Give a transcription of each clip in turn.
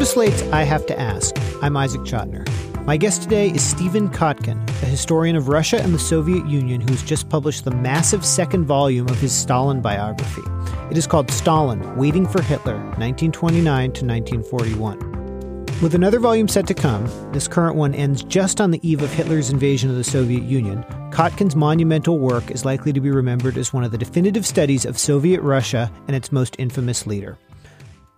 To Slate's I Have to Ask. I'm Isaac Chotiner. My guest today is Stephen Kotkin, a historian of Russia and the Soviet Union who's just published the massive second volume of his Stalin biography. It is called Stalin Waiting for Hitler, 1929 to 1941. With another volume set to come, this current one ends just on the eve of Hitler's invasion of the Soviet Union. Kotkin's monumental work is likely to be remembered as one of the definitive studies of Soviet Russia and its most infamous leader.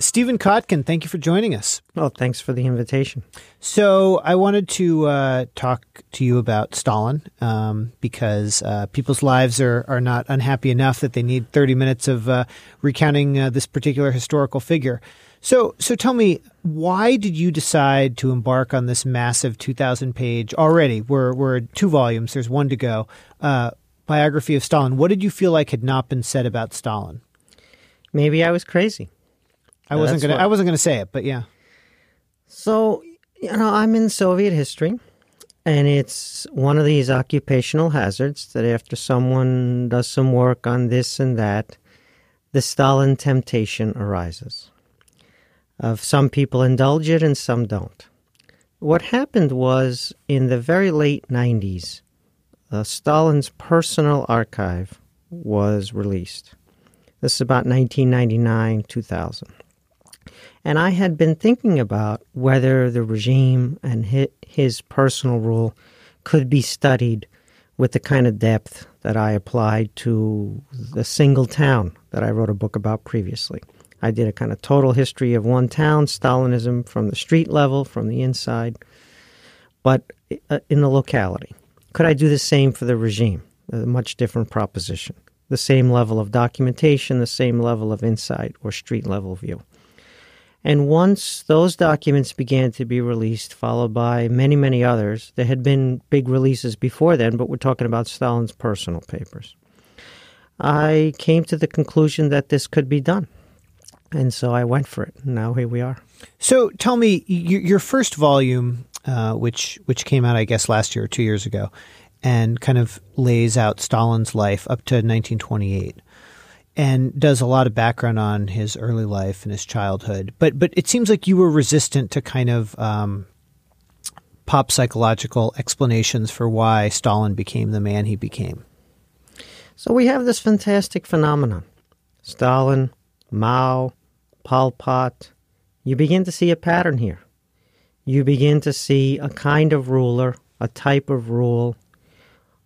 Stephen Kotkin, thank you for joining us. Well, thanks for the invitation. So, I wanted to uh, talk to you about Stalin um, because uh, people's lives are, are not unhappy enough that they need 30 minutes of uh, recounting uh, this particular historical figure. So, so tell me, why did you decide to embark on this massive 2,000 page already? We're, we're two volumes, there's one to go. Uh, biography of Stalin. What did you feel like had not been said about Stalin? Maybe I was crazy. I wasn't gonna. what- I wasn't gonna say it, but yeah. So, you know, I'm in Soviet history, and it's one of these occupational hazards that after someone does some work on this and that, the Stalin temptation arises. Of some people indulge it and some don't. What happened was in the very late 90s, uh, Stalin's personal archive was released. This is about 1999 2000. And I had been thinking about whether the regime and his personal rule could be studied with the kind of depth that I applied to the single town that I wrote a book about previously. I did a kind of total history of one town, Stalinism, from the street level, from the inside, but uh, in the locality. Could I do the same for the regime? A much different proposition. The same level of documentation, the same level of insight or street level view. And once those documents began to be released, followed by many, many others, there had been big releases before then, but we're talking about Stalin's personal papers. I came to the conclusion that this could be done. And so I went for it. Now here we are. So tell me, your, first volume, uh, which which came out, I guess, last year or two years ago, and kind of lays out Stalin's life up to 1928, and does a lot of background on his early life and his childhood. But but it seems like you were resistant to kind of um, pop psychological explanations for why Stalin became the man he became. So we have this fantastic phenomenon Stalin, Mao, Pol Pot. You begin to see a pattern here. You begin to see a kind of ruler, a type of rule,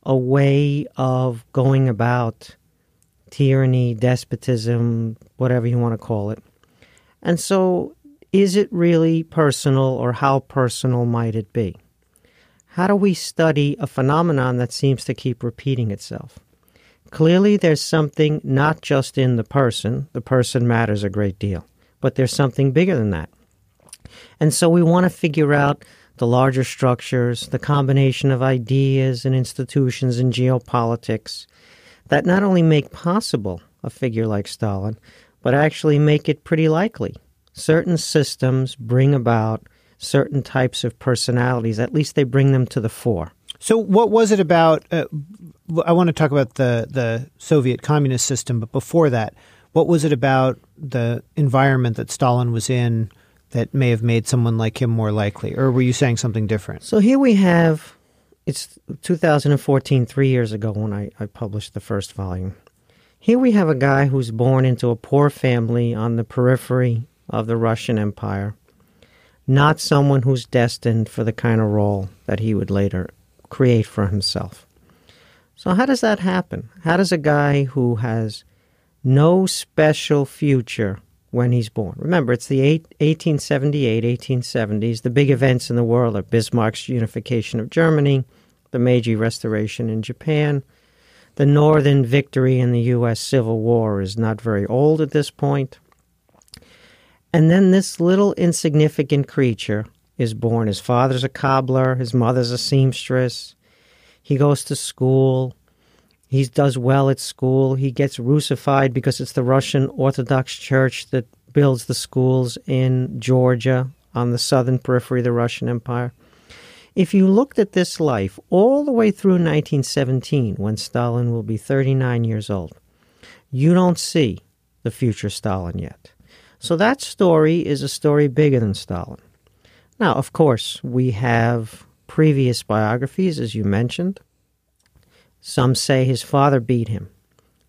a way of going about tyranny, despotism, whatever you want to call it. And so, is it really personal, or how personal might it be? How do we study a phenomenon that seems to keep repeating itself? Clearly, there's something not just in the person, the person matters a great deal, but there's something bigger than that. And so we want to figure out the larger structures, the combination of ideas and institutions and geopolitics that not only make possible a figure like Stalin, but actually make it pretty likely. Certain systems bring about certain types of personalities, at least they bring them to the fore. So, what was it about? Uh, I want to talk about the the Soviet communist system, but before that, what was it about the environment that Stalin was in that may have made someone like him more likely, or were you saying something different? So here we have it's 2014, three years ago when I, I published the first volume. Here we have a guy who's born into a poor family on the periphery of the Russian Empire, not someone who's destined for the kind of role that he would later create for himself. So, how does that happen? How does a guy who has no special future when he's born? Remember, it's the eight, 1878, 1870s. The big events in the world are Bismarck's unification of Germany, the Meiji Restoration in Japan. The Northern victory in the U.S. Civil War is not very old at this point. And then this little insignificant creature is born. His father's a cobbler, his mother's a seamstress. He goes to school. He does well at school. He gets Russified because it's the Russian Orthodox Church that builds the schools in Georgia on the southern periphery of the Russian Empire. If you looked at this life all the way through 1917, when Stalin will be 39 years old, you don't see the future Stalin yet. So that story is a story bigger than Stalin. Now, of course, we have previous biographies, as you mentioned. Some say his father beat him.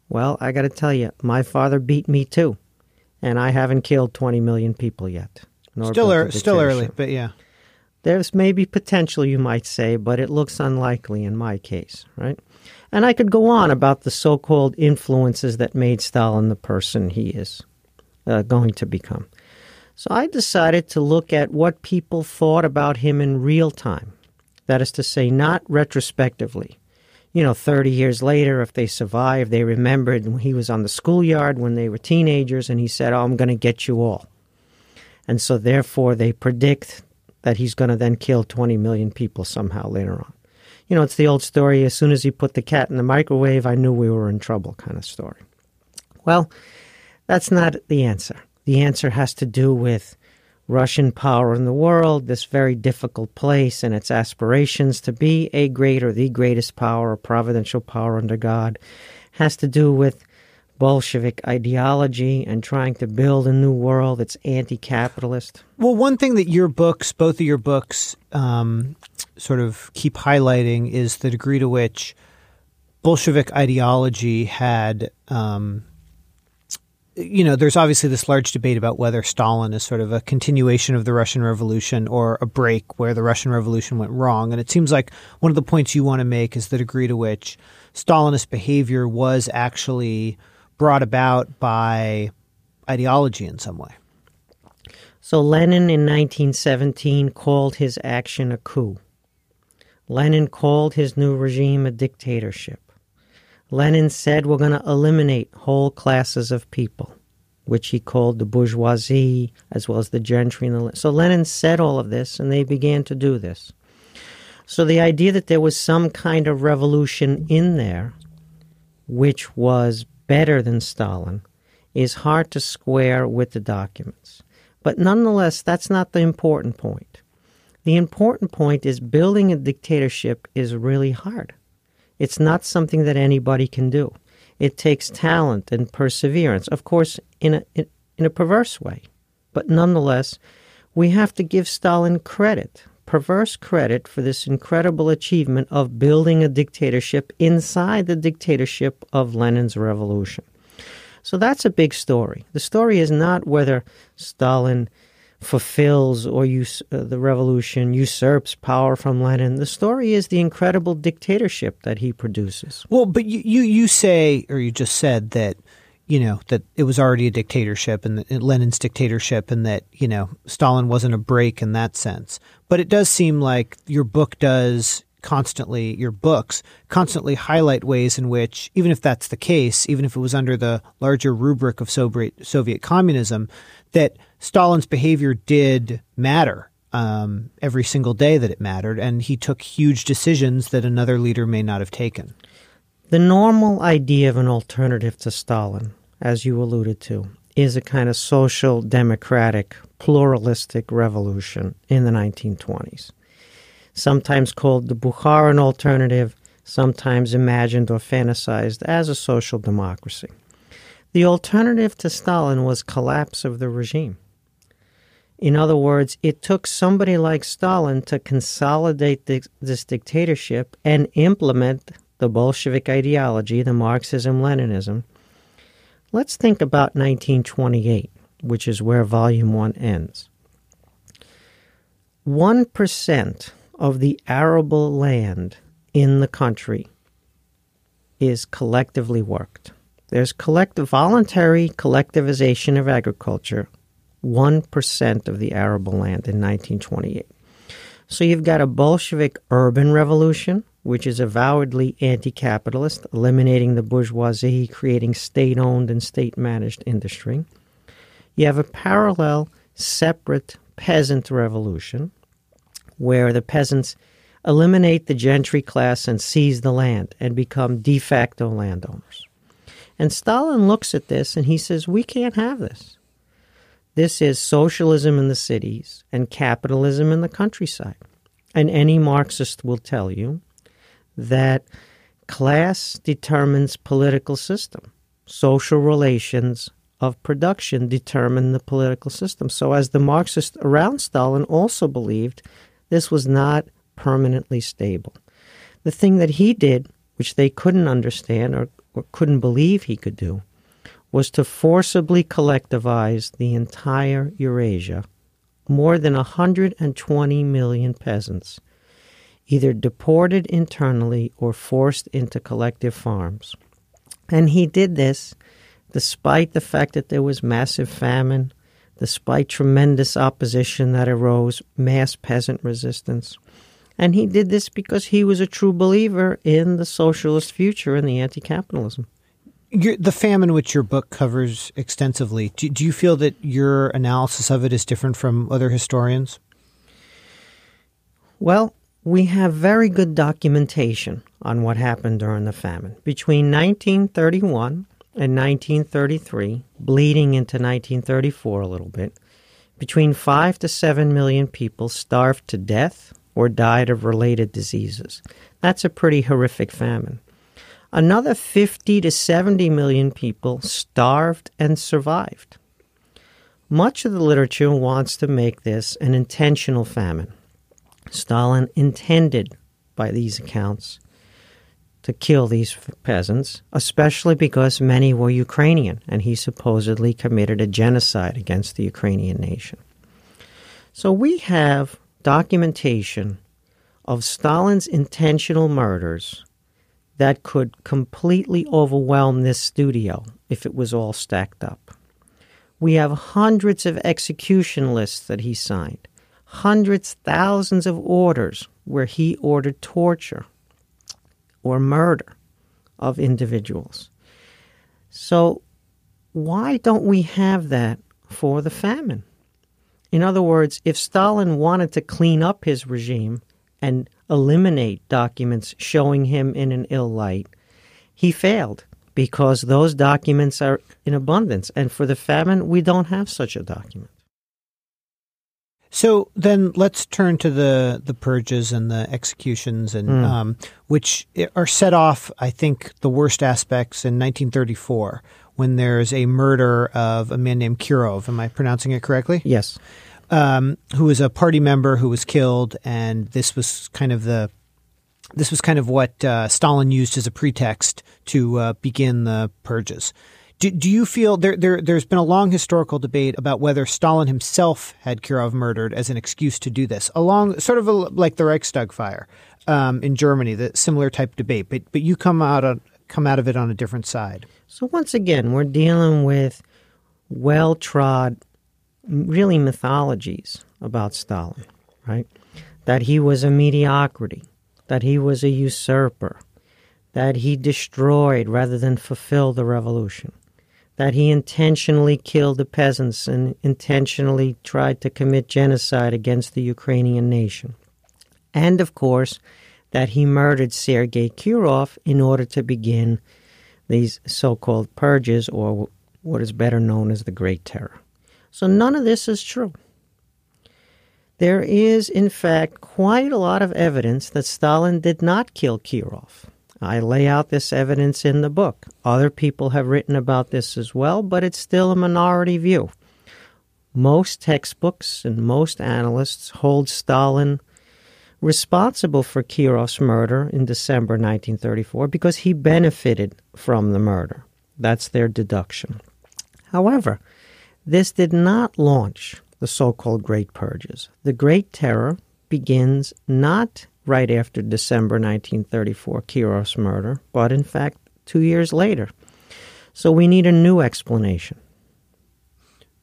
Well, I got to tell you, my father beat me too, and I haven't killed 20 million people yet. Still, er, still early, but yeah. There's maybe potential, you might say, but it looks unlikely in my case, right? And I could go on about the so called influences that made Stalin the person he is uh, going to become. So I decided to look at what people thought about him in real time. That is to say, not retrospectively. You know, 30 years later, if they survived, they remembered he was on the schoolyard when they were teenagers and he said, Oh, I'm going to get you all. And so, therefore, they predict that he's going to then kill 20 million people somehow later on. You know, it's the old story as soon as he put the cat in the microwave, I knew we were in trouble kind of story. Well, that's not the answer. The answer has to do with Russian power in the world, this very difficult place, and its aspirations to be a great or the greatest power, a providential power under God, has to do with Bolshevik ideology and trying to build a new world that's anti capitalist. Well, one thing that your books, both of your books, um, sort of keep highlighting is the degree to which Bolshevik ideology had. Um, you know, there's obviously this large debate about whether Stalin is sort of a continuation of the Russian Revolution or a break where the Russian Revolution went wrong. And it seems like one of the points you want to make is the degree to which Stalinist behavior was actually brought about by ideology in some way. So Lenin in 1917 called his action a coup. Lenin called his new regime a dictatorship. Lenin said we're going to eliminate whole classes of people, which he called the bourgeoisie as well as the gentry. And the, so Lenin said all of this, and they began to do this. So the idea that there was some kind of revolution in there, which was better than Stalin is hard to square with the documents. But nonetheless, that's not the important point. The important point is building a dictatorship is really hard. It's not something that anybody can do. It takes mm-hmm. talent and perseverance, of course, in a, in a perverse way. But nonetheless, we have to give Stalin credit perverse credit for this incredible achievement of building a dictatorship inside the dictatorship of Lenin's revolution. So that's a big story. The story is not whether Stalin fulfills or us- uh, the revolution usurps power from Lenin. The story is the incredible dictatorship that he produces. Well, but you, you, you say, or you just said that you know that it was already a dictatorship and, Lenin's dictatorship, and that you know Stalin wasn't a break in that sense. But it does seem like your book does constantly your books constantly highlight ways in which even if that's the case even if it was under the larger rubric of soviet, soviet communism that stalin's behavior did matter um, every single day that it mattered and he took huge decisions that another leader may not have taken the normal idea of an alternative to stalin as you alluded to, is a kind of social, democratic, pluralistic revolution in the 1920s. Sometimes called the Bukharin alternative, sometimes imagined or fantasized as a social democracy. The alternative to Stalin was collapse of the regime. In other words, it took somebody like Stalin to consolidate this, this dictatorship and implement the Bolshevik ideology, the Marxism Leninism, Let's think about 1928, which is where Volume 1 ends. 1% of the arable land in the country is collectively worked. There's collective, voluntary collectivization of agriculture, 1% of the arable land in 1928. So you've got a Bolshevik urban revolution, which is avowedly anti capitalist, eliminating the bourgeoisie, creating state owned and state managed industry. You have a parallel, separate peasant revolution, where the peasants eliminate the gentry class and seize the land and become de facto landowners. And Stalin looks at this and he says, We can't have this. This is socialism in the cities and capitalism in the countryside. And any Marxist will tell you that class determines political system. Social relations of production determine the political system. So, as the Marxists around Stalin also believed, this was not permanently stable. The thing that he did, which they couldn't understand or, or couldn't believe he could do, was to forcibly collectivize the entire Eurasia, more than 120 million peasants, either deported internally or forced into collective farms. And he did this despite the fact that there was massive famine, despite tremendous opposition that arose, mass peasant resistance. And he did this because he was a true believer in the socialist future and the anti capitalism. The famine, which your book covers extensively, do, do you feel that your analysis of it is different from other historians? Well, we have very good documentation on what happened during the famine. Between 1931 and 1933, bleeding into 1934 a little bit, between 5 to 7 million people starved to death or died of related diseases. That's a pretty horrific famine. Another 50 to 70 million people starved and survived. Much of the literature wants to make this an intentional famine. Stalin intended, by these accounts, to kill these peasants, especially because many were Ukrainian, and he supposedly committed a genocide against the Ukrainian nation. So we have documentation of Stalin's intentional murders that could completely overwhelm this studio if it was all stacked up. We have hundreds of execution lists that he signed, hundreds, thousands of orders where he ordered torture or murder of individuals. So, why don't we have that for the famine? In other words, if Stalin wanted to clean up his regime and eliminate documents showing him in an ill light, he failed because those documents are in abundance. And for the famine, we don't have such a document. So then let's turn to the, the purges and the executions, and mm. um, which are set off, I think, the worst aspects in 1934 when there's a murder of a man named Kirov. Am I pronouncing it correctly? Yes. Um, who was a party member who was killed, and this was kind of the this was kind of what uh, Stalin used as a pretext to uh, begin the purges. Do, do you feel there, there there's been a long historical debate about whether Stalin himself had Kirov murdered as an excuse to do this, along sort of a, like the Reichstag fire um, in Germany, the similar type debate. But but you come out on, come out of it on a different side. So once again, we're dealing with well trod, really mythologies about Stalin, right? That he was a mediocrity, that he was a usurper, that he destroyed rather than fulfill the revolution, that he intentionally killed the peasants and intentionally tried to commit genocide against the Ukrainian nation. And of course, that he murdered Sergei Kirov in order to begin these so called purges, or what is better known as the Great Terror. So none of this is true. There is, in fact, quite a lot of evidence that Stalin did not kill Kirov. I lay out this evidence in the book. Other people have written about this as well, but it's still a minority view. Most textbooks and most analysts hold Stalin responsible for Kirov's murder in December 1934 because he benefited from the murder. That's their deduction. However, this did not launch the so called Great Purges. The Great Terror begins not right after December 1934, Kirov's murder, but in fact two years later. So we need a new explanation.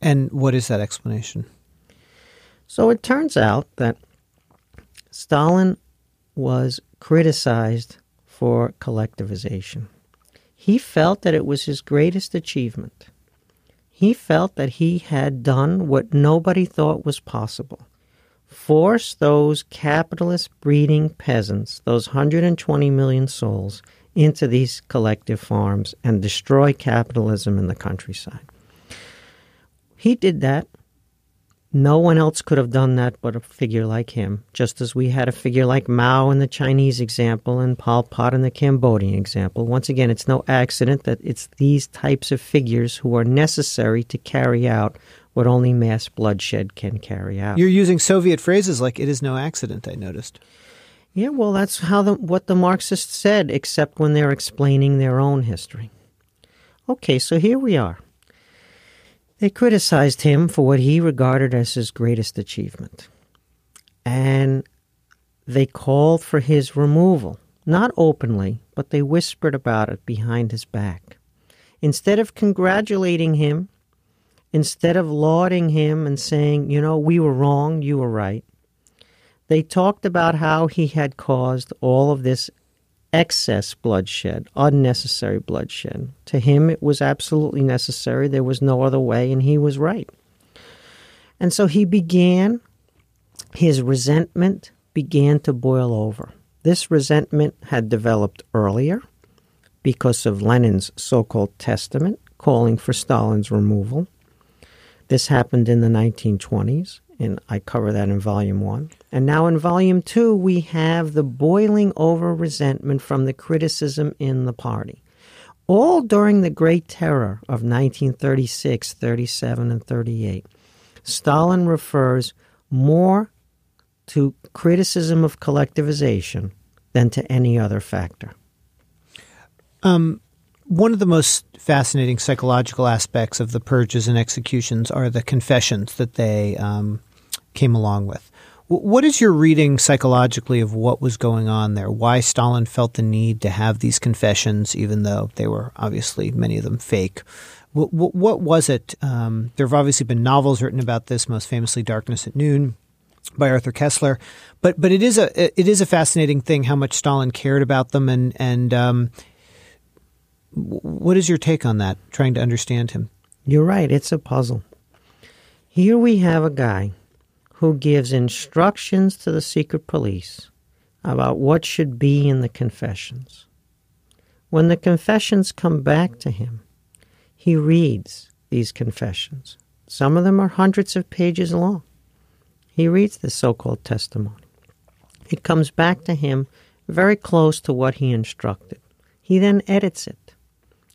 And what is that explanation? So it turns out that Stalin was criticized for collectivization. He felt that it was his greatest achievement. He felt that he had done what nobody thought was possible force those capitalist breeding peasants, those 120 million souls, into these collective farms and destroy capitalism in the countryside. He did that No one else could have done that but a figure like him, just as we had a figure like Mao in the Chinese example and Pol Pot in the Cambodian example. Once again, it's no accident that it's these types of figures who are necessary to carry out what only mass bloodshed can carry out. You're using Soviet phrases like "it is no accident." I noticed. Yeah, well, that's how the, what the Marxists said, except when they're explaining their own history. Okay, so here we are. They criticized him for what he regarded as his greatest achievement. And they called for his removal, not openly, but they whispered about it behind his back. Instead of congratulating him, instead of lauding him and saying, you know, we were wrong, you were right, they talked about how he had caused all of this excess bloodshed, unnecessary bloodshed. To him, it was absolutely necessary. There was no other way, and he was right. And so he began, his resentment began to boil over. This resentment had developed earlier because of Lenin's so called testament calling for Stalin's removal. This happened in the 1920s and I cover that in volume one. And now in volume two, we have the boiling over resentment from the criticism in the party. All during the Great Terror of 1936, 37, and 38, Stalin refers more to criticism of collectivization than to any other factor. Um, one of the most fascinating psychological aspects of the purges and executions are the confessions that they um, came along with. What is your reading psychologically of what was going on there? Why Stalin felt the need to have these confessions, even though they were obviously many of them fake? What, what, what was it? Um, there have obviously been novels written about this, most famously "Darkness at Noon" by Arthur Koestler. But but it is a it is a fascinating thing how much Stalin cared about them, and and um, what is your take on that? Trying to understand him. You're right. It's a puzzle. Here we have a guy who gives instructions to the secret police about what should be in the confessions. When the confessions come back to him, he reads these confessions. Some of them are hundreds of pages long. He reads the so called testimony. It comes back to him very close to what he instructed. He then edits it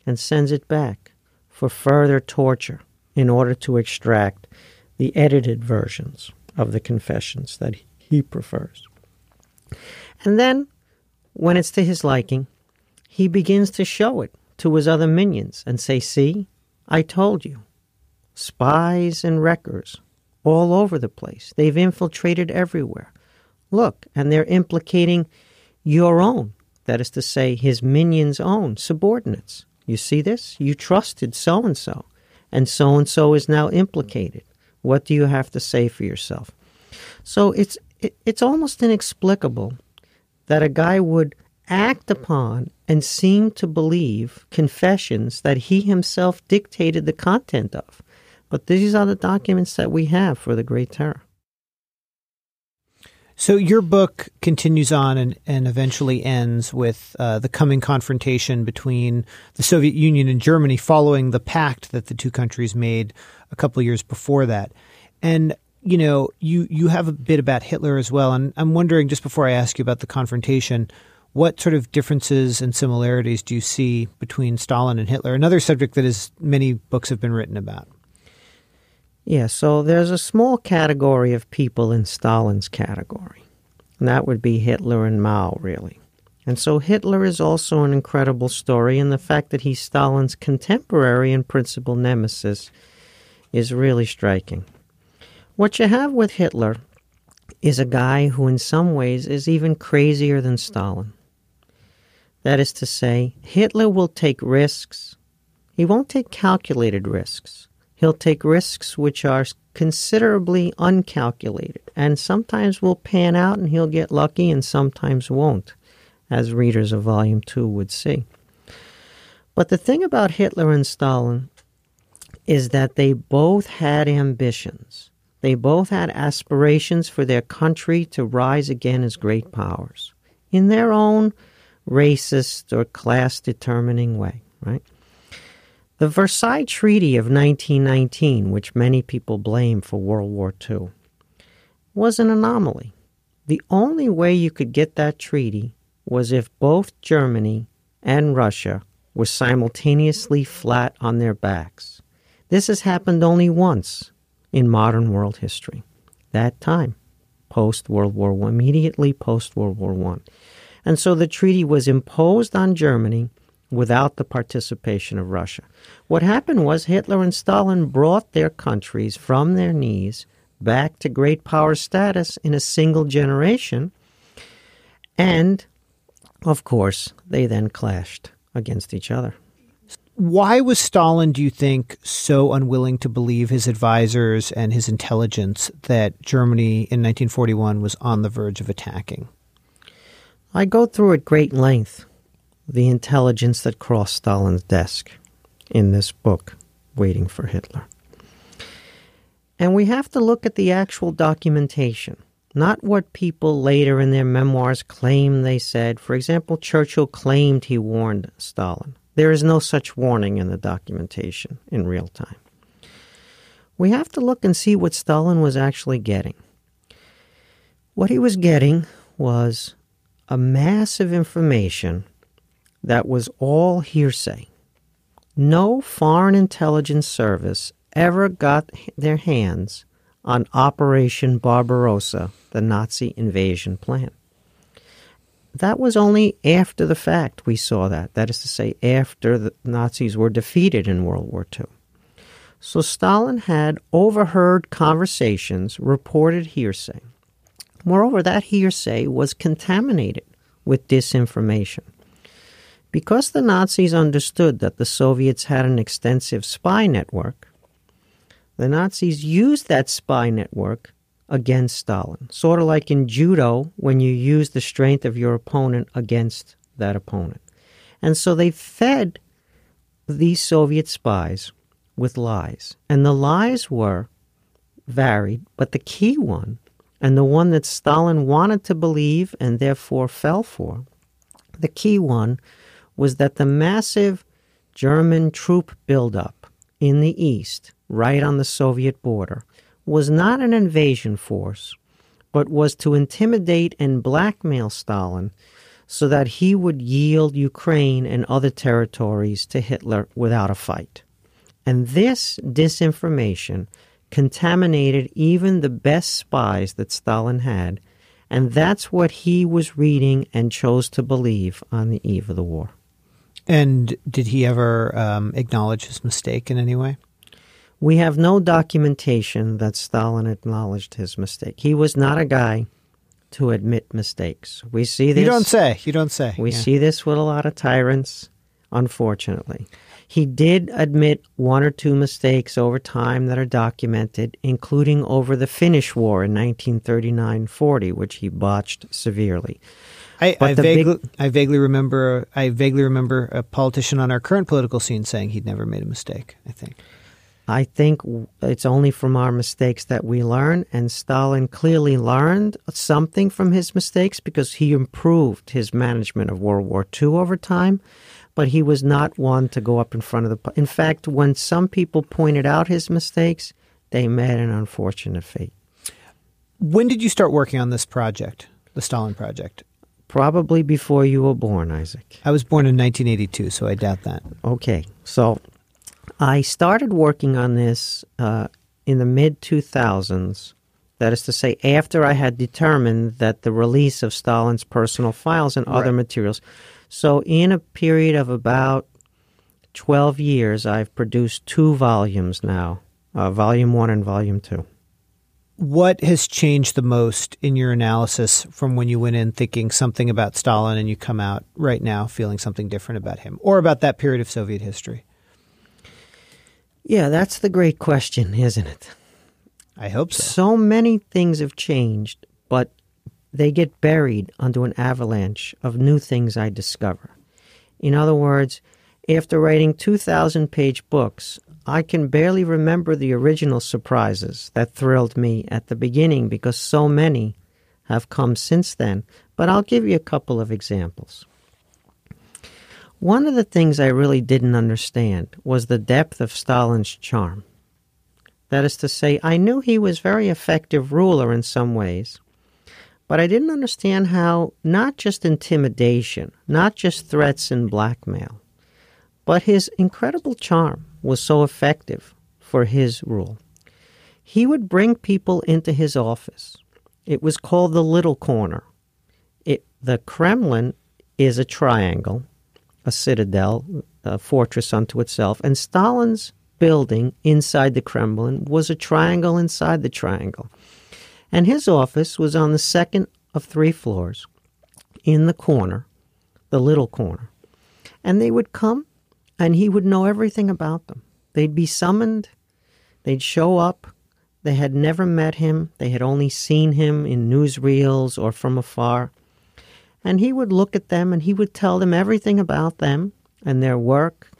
and sends it back for further torture in order to extract the edited versions of the confessions that he prefers. And then, when it's to his liking, he begins to show it to his other minions and say, See, I told you. Spies and wreckers all over the place. They've infiltrated everywhere. Look, and they're implicating your own, that is to say, his minions' own subordinates. You see this? You trusted so and so, and so and so is now implicated. What do you have to say for yourself? So it's it, it's almost inexplicable that a guy would act upon and seem to believe confessions that he himself dictated the content of. But these are the documents that we have for the Great Terror. So your book continues on and, and eventually ends with uh, the coming confrontation between the Soviet Union and Germany following the pact that the two countries made a couple years before that. And you know, you you have a bit about Hitler as well, and I'm wondering just before I ask you about the confrontation, what sort of differences and similarities do you see between Stalin and Hitler? Another subject that is many books have been written about. Yeah, so there's a small category of people in Stalin's category, and that would be Hitler and Mao, really. And so Hitler is also an incredible story, and the fact that he's Stalin's contemporary and principal nemesis is really striking. What you have with Hitler is a guy who, in some ways, is even crazier than Stalin. That is to say, Hitler will take risks. He won't take calculated risks. He'll take risks which are considerably uncalculated and sometimes will pan out and he'll get lucky and sometimes won't, as readers of Volume 2 would see. But the thing about Hitler and Stalin is that they both had ambitions. They both had aspirations for their country to rise again as great powers in their own racist or class determining way, right? The Versailles Treaty of 1919, which many people blame for World War II, was an anomaly. The only way you could get that treaty was if both Germany and Russia were simultaneously flat on their backs. This has happened only once in modern world history. That time, post World War I, immediately post World War I. And so the treaty was imposed on Germany without the participation of Russia. What happened was Hitler and Stalin brought their countries from their knees back to great power status in a single generation. And, of course, they then clashed against each other. Why was Stalin, do you think, so unwilling to believe his advisors and his intelligence that Germany in 1941 was on the verge of attacking? I go through at great length the intelligence that crossed Stalin's desk in this book, Waiting for Hitler. And we have to look at the actual documentation, not what people later in their memoirs claim they said. For example, Churchill claimed he warned Stalin. There is no such warning in the documentation in real time. We have to look and see what Stalin was actually getting. What he was getting was a mass of information that was all hearsay. No foreign intelligence service ever got their hands on Operation Barbarossa, the Nazi invasion plan. That was only after the fact we saw that. That is to say, after the Nazis were defeated in World War II. So Stalin had overheard conversations, reported hearsay. Moreover, that hearsay was contaminated with disinformation. Because the Nazis understood that the Soviets had an extensive spy network, the Nazis used that spy network against Stalin. Sort of like in judo, when you use the strength of your opponent against that opponent. And so they fed these Soviet spies with lies. And the lies were varied, but the key one, and the one that Stalin wanted to believe and therefore fell for, the key one was that the massive German troop buildup in the east, right on the Soviet border, was not an invasion force, but was to intimidate and blackmail Stalin so that he would yield Ukraine and other territories to Hitler without a fight. And this disinformation contaminated even the best spies that Stalin had, and that's what he was reading and chose to believe on the eve of the war. And did he ever um, acknowledge his mistake in any way? We have no documentation that Stalin acknowledged his mistake. He was not a guy to admit mistakes. We see this. You don't say. You don't say. We yeah. see this with a lot of tyrants, unfortunately. He did admit one or two mistakes over time that are documented, including over the Finnish War in 1939 40, which he botched severely. I, I vaguely, big, I vaguely remember. I vaguely remember a politician on our current political scene saying he'd never made a mistake. I think. I think it's only from our mistakes that we learn, and Stalin clearly learned something from his mistakes because he improved his management of World War II over time. But he was not one to go up in front of the. In fact, when some people pointed out his mistakes, they met an unfortunate fate. When did you start working on this project, the Stalin Project? Probably before you were born, Isaac. I was born in 1982, so I doubt that. Okay, so I started working on this uh, in the mid 2000s. That is to say, after I had determined that the release of Stalin's personal files and other right. materials. So, in a period of about 12 years, I've produced two volumes now uh, Volume 1 and Volume 2 what has changed the most in your analysis from when you went in thinking something about Stalin and you come out right now feeling something different about him or about that period of Soviet history? Yeah, that's the great question, isn't it? I hope so. So many things have changed, but they get buried under an avalanche of new things I discover. In other words, after writing 2,000 page books, I can barely remember the original surprises that thrilled me at the beginning because so many have come since then, but I'll give you a couple of examples. One of the things I really didn't understand was the depth of Stalin's charm. That is to say, I knew he was very effective ruler in some ways, but I didn't understand how not just intimidation, not just threats and blackmail, but his incredible charm was so effective for his rule. He would bring people into his office. It was called the Little Corner. It, the Kremlin is a triangle, a citadel, a fortress unto itself, and Stalin's building inside the Kremlin was a triangle inside the triangle. And his office was on the second of three floors in the corner, the little corner. And they would come and he would know everything about them. They'd be summoned, they'd show up. They had never met him, they had only seen him in newsreels or from afar. And he would look at them and he would tell them everything about them and their work.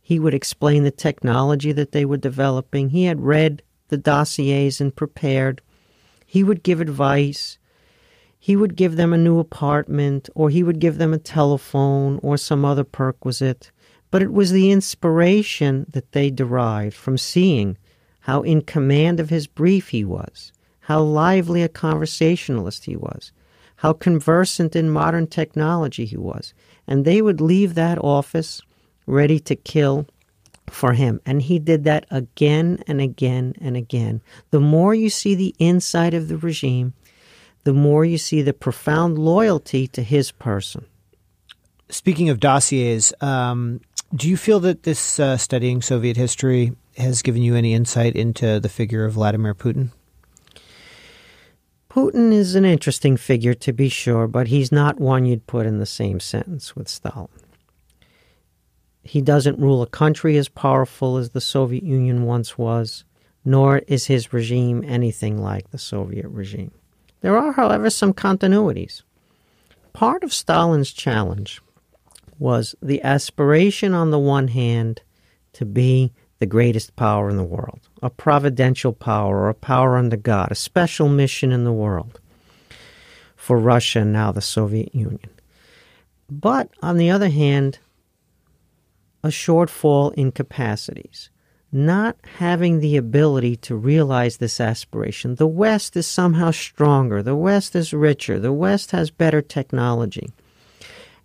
He would explain the technology that they were developing. He had read the dossiers and prepared. He would give advice. He would give them a new apartment, or he would give them a telephone or some other perquisite. But it was the inspiration that they derived from seeing how in command of his brief he was, how lively a conversationalist he was, how conversant in modern technology he was. And they would leave that office ready to kill for him. And he did that again and again and again. The more you see the inside of the regime, the more you see the profound loyalty to his person. Speaking of dossiers, um, do you feel that this uh, studying Soviet history has given you any insight into the figure of Vladimir Putin? Putin is an interesting figure, to be sure, but he's not one you'd put in the same sentence with Stalin. He doesn't rule a country as powerful as the Soviet Union once was, nor is his regime anything like the Soviet regime. There are, however, some continuities. Part of Stalin's challenge was the aspiration, on the one hand, to be the greatest power in the world, a providential power or a power under God, a special mission in the world for Russia and now the Soviet Union. But on the other hand, a shortfall in capacities, not having the ability to realize this aspiration. The West is somehow stronger, the West is richer, the West has better technology.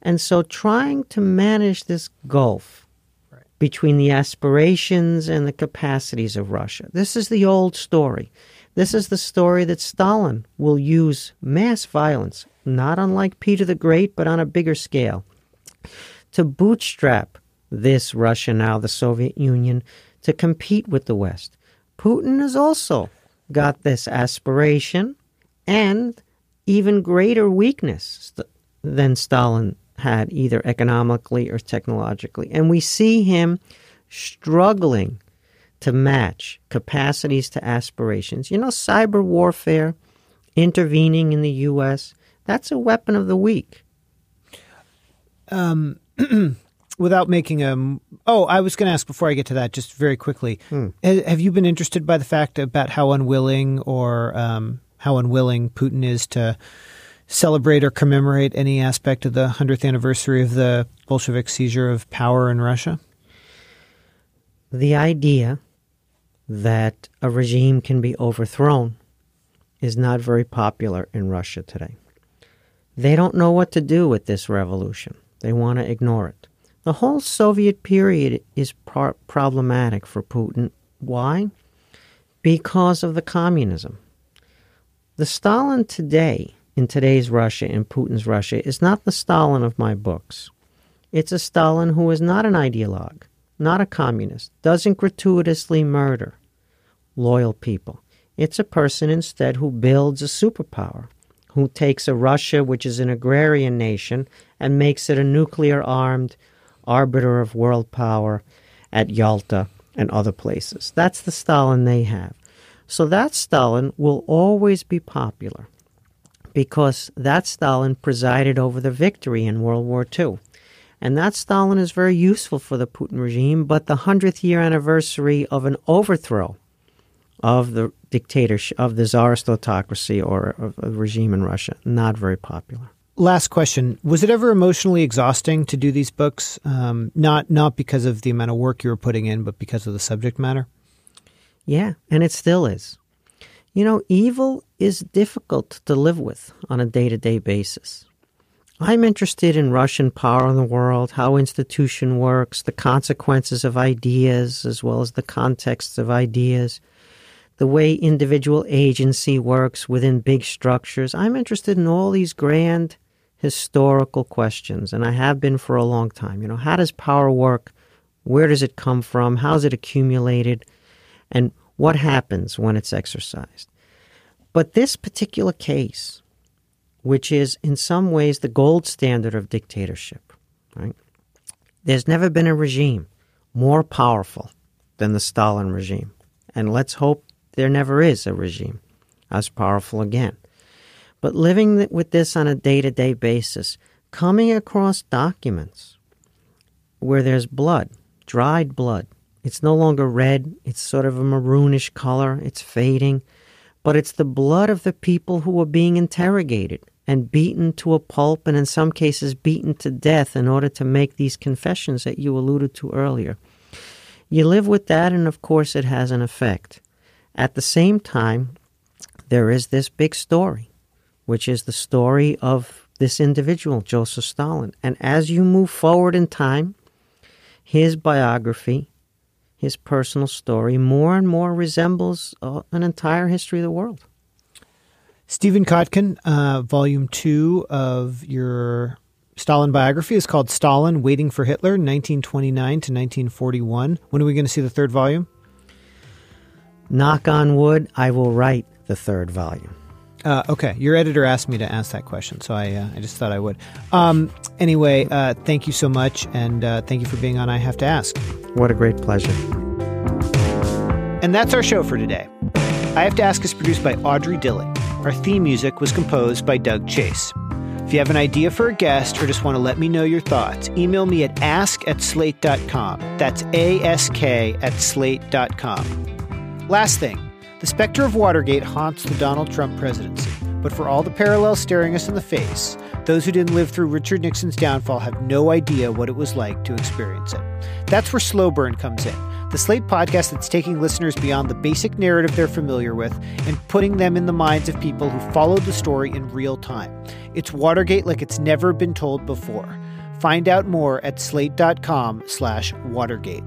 And so trying to manage this gulf between the aspirations and the capacities of Russia. This is the old story. This is the story that Stalin will use mass violence, not unlike Peter the Great, but on a bigger scale, to bootstrap this Russia, now the Soviet Union, to compete with the West. Putin has also got this aspiration and even greater weakness than Stalin had, either economically or technologically. And we see him struggling to match capacities to aspirations. You know, cyber warfare, intervening in the U.S., that's a weapon of the weak. Um, without making a. Oh, I was going to ask before I get to that, just very quickly. Hmm. Have you been interested by the fact about how unwilling or um, how unwilling Putin is to celebrate or commemorate any aspect of the 100th anniversary of the Bolshevik seizure of power in Russia? The idea that a regime can be overthrown is not very popular in Russia today. They don't know what to do with this revolution. They want to ignore it. The whole Soviet period is par- problematic for Putin. Why? Because of the communism. The Stalin today in today's Russia, in Putin's Russia, is not the Stalin of my books. It's a Stalin who is not an ideologue, not a communist, doesn't gratuitously murder loyal people. It's a person instead who builds a superpower, who takes a Russia, which is an agrarian nation, and makes it a nuclear armed arbiter of world power at Yalta and other places. That's the Stalin they have. So that Stalin will always be popular because that Stalin presided over the victory in World War II. And that Stalin is very useful for the Putin regime, but the 100th year anniversary of an overthrow of the dictatorship, of the czarist autocracy or of a regime in Russia, not very popular. last question: Was it ever emotionally exhausting to do these books? Um, not not because of the amount of work you were putting in, but because of the subject matter. Yeah, and it still is. You know, evil is difficult to live with on a day to day basis. I'm interested in Russian power in the world, how institution works, the consequences of ideas, as well as the contexts of ideas, the way individual agency works within big structures. I'm interested in all these grand historical questions, and I have been for a long time. You know, how does power work? Where does it come from? How is it accumulated? And what happens when it's exercised? But this particular case, which is in some ways the gold standard of dictatorship. Right? There's never been a regime more powerful than the Stalin regime. And let's hope there never is a regime as powerful again. But living with this on a day to day basis, coming across documents where there's blood, dried blood, it's no longer red, it's sort of a maroonish color, it's fading but it's the blood of the people who are being interrogated and beaten to a pulp and in some cases beaten to death in order to make these confessions that you alluded to earlier. You live with that, and of course, it has an effect. At the same time, there is this big story, which is the story of this individual, Joseph Stalin. And as you move forward in time, his biography his personal story more and more resembles uh, an entire history of the world. Stephen Kotkin, uh, volume two of your Stalin biography is called Stalin Waiting for Hitler, 1929 to 1941. When are we going to see the third volume? Knock on wood, I will write the third volume. Uh, okay, your editor asked me to ask that question, so I, uh, I just thought I would. Um, anyway, uh, thank you so much, and uh, thank you for being on I Have to Ask. What a great pleasure. And that's our show for today. I Have to Ask is produced by Audrey Dilling. Our theme music was composed by Doug Chase. If you have an idea for a guest or just want to let me know your thoughts, email me at ask at slate.com. That's A S K at slate.com. Last thing. The specter of Watergate haunts the Donald Trump presidency, but for all the parallels staring us in the face, those who didn't live through Richard Nixon's downfall have no idea what it was like to experience it. That's where Slow Burn comes in. The Slate podcast that's taking listeners beyond the basic narrative they're familiar with and putting them in the minds of people who followed the story in real time. It's Watergate like it's never been told before. Find out more at slate.com slash Watergate.